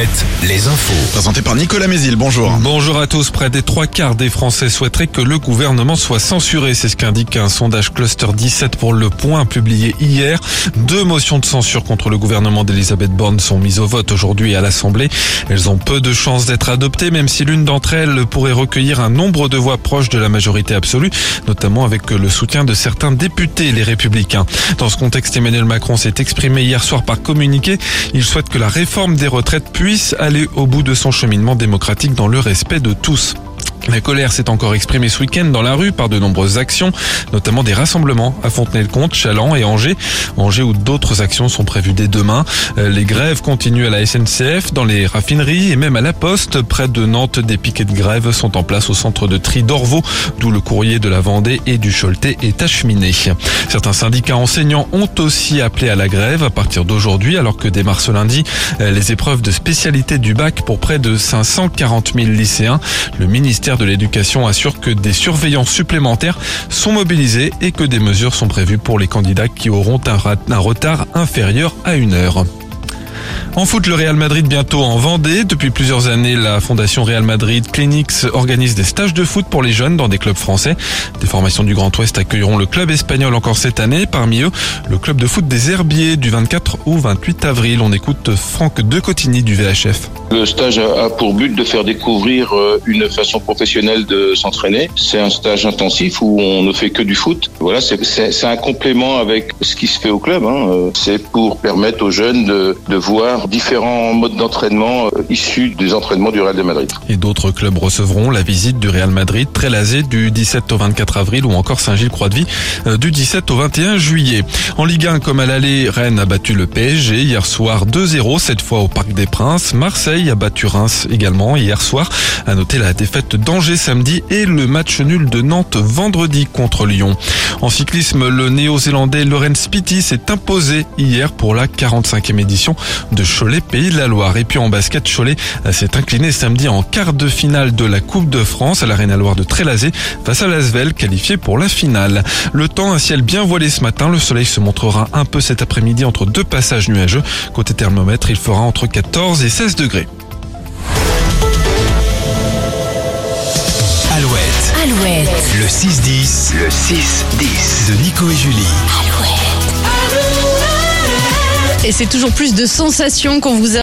Alouette, les infos. Présenté par Nicolas Mézil, bonjour. Bonjour à tous. Près des trois quarts des Français souhaiteraient que le gouvernement soit censuré. C'est ce qu'indique un sondage Cluster 17 pour Le Point publié hier. Deux motions de censure contre le gouvernement d'Elisabeth Borne sont mises au vote aujourd'hui à l'Assemblée. Elles ont peu de chances d'être adoptées, même si l'une d'entre elles pourrait recueillir un nombre de voix proches de la majorité absolue, notamment avec le soutien de certains députés, les républicains. Dans ce contexte, Emmanuel Macron s'est exprimé hier soir par communiqué. Il souhaite que la réforme des retraites puisse aller au bout de son cheminement démocratique dans le respect de tous. La colère s'est encore exprimée ce week-end dans la rue par de nombreuses actions, notamment des rassemblements à Fontenay-le-Comte, Chaland et Angers. Angers où d'autres actions sont prévues dès demain. Euh, les grèves continuent à la SNCF, dans les raffineries et même à la Poste. Près de Nantes, des piquets de grève sont en place au centre de tri d'Orvaux, d'où le courrier de la Vendée et du Choletais est acheminé. Certains syndicats enseignants ont aussi appelé à la grève à partir d'aujourd'hui, alors que démarre ce lundi euh, les épreuves de spécialité du bac pour près de 540 000 lycéens. Le ministère de l'Éducation assure que des surveillants supplémentaires sont mobilisés et que des mesures sont prévues pour les candidats qui auront un, retard inférieur à une heure. En foot, le Real Madrid bientôt en Vendée. Depuis plusieurs années, la Fondation Real Madrid Clinics organise des stages de foot pour les jeunes dans des clubs français. Des formations du Grand Ouest accueilleront le club espagnol encore cette année. Parmi eux, le club de foot des Herbiers du 24 au 28 avril. On écoute Franck Decotigny du VHF. Le stage a pour but de faire découvrir euh, une façon professionnelle de s'entraîner. C'est un stage intensif où on ne fait que du foot. Voilà, c'est un complément avec ce qui se fait au club. Hein. Euh, c'est pour permettre aux jeunes de, de voir différents modes d'entraînement euh, issus des entraînements du Real de Madrid. Et d'autres clubs recevront la visite du Real Madrid, Trélazé du 17 au 24 avril ou encore Saint-Gilles-Croix-de-Vie du 17 au 21 juillet. En Ligue 1, comme à l'aller, Rennes a battu le PSG hier soir 2-0, cette fois au Parc des Princes. Marseille a battu Reims également hier soir. À noter la défaite d'Angers samedi et le match nul de Nantes vendredi contre Lyon. En cyclisme, le néo-zélandais Lorenz Pitty s'est imposé hier pour la 45e édition de Cholet Pays de la Loire. Et puis en basket, Cholet s'est incliné samedi en quart de finale de la Coupe de France à l'Arena Loire de Trélazé face à Lasvel, qualifié pour la finale. Le temps, un ciel bien voilé ce matin. Le soleil se montrera un peu cet après-midi entre deux passages nuageux. Côté thermomètre, il fera entre 14 et 16 degrés. Le 6-10. Le 6-10. De Nico et Julie. Et c'est toujours plus de sensations qu'on vous a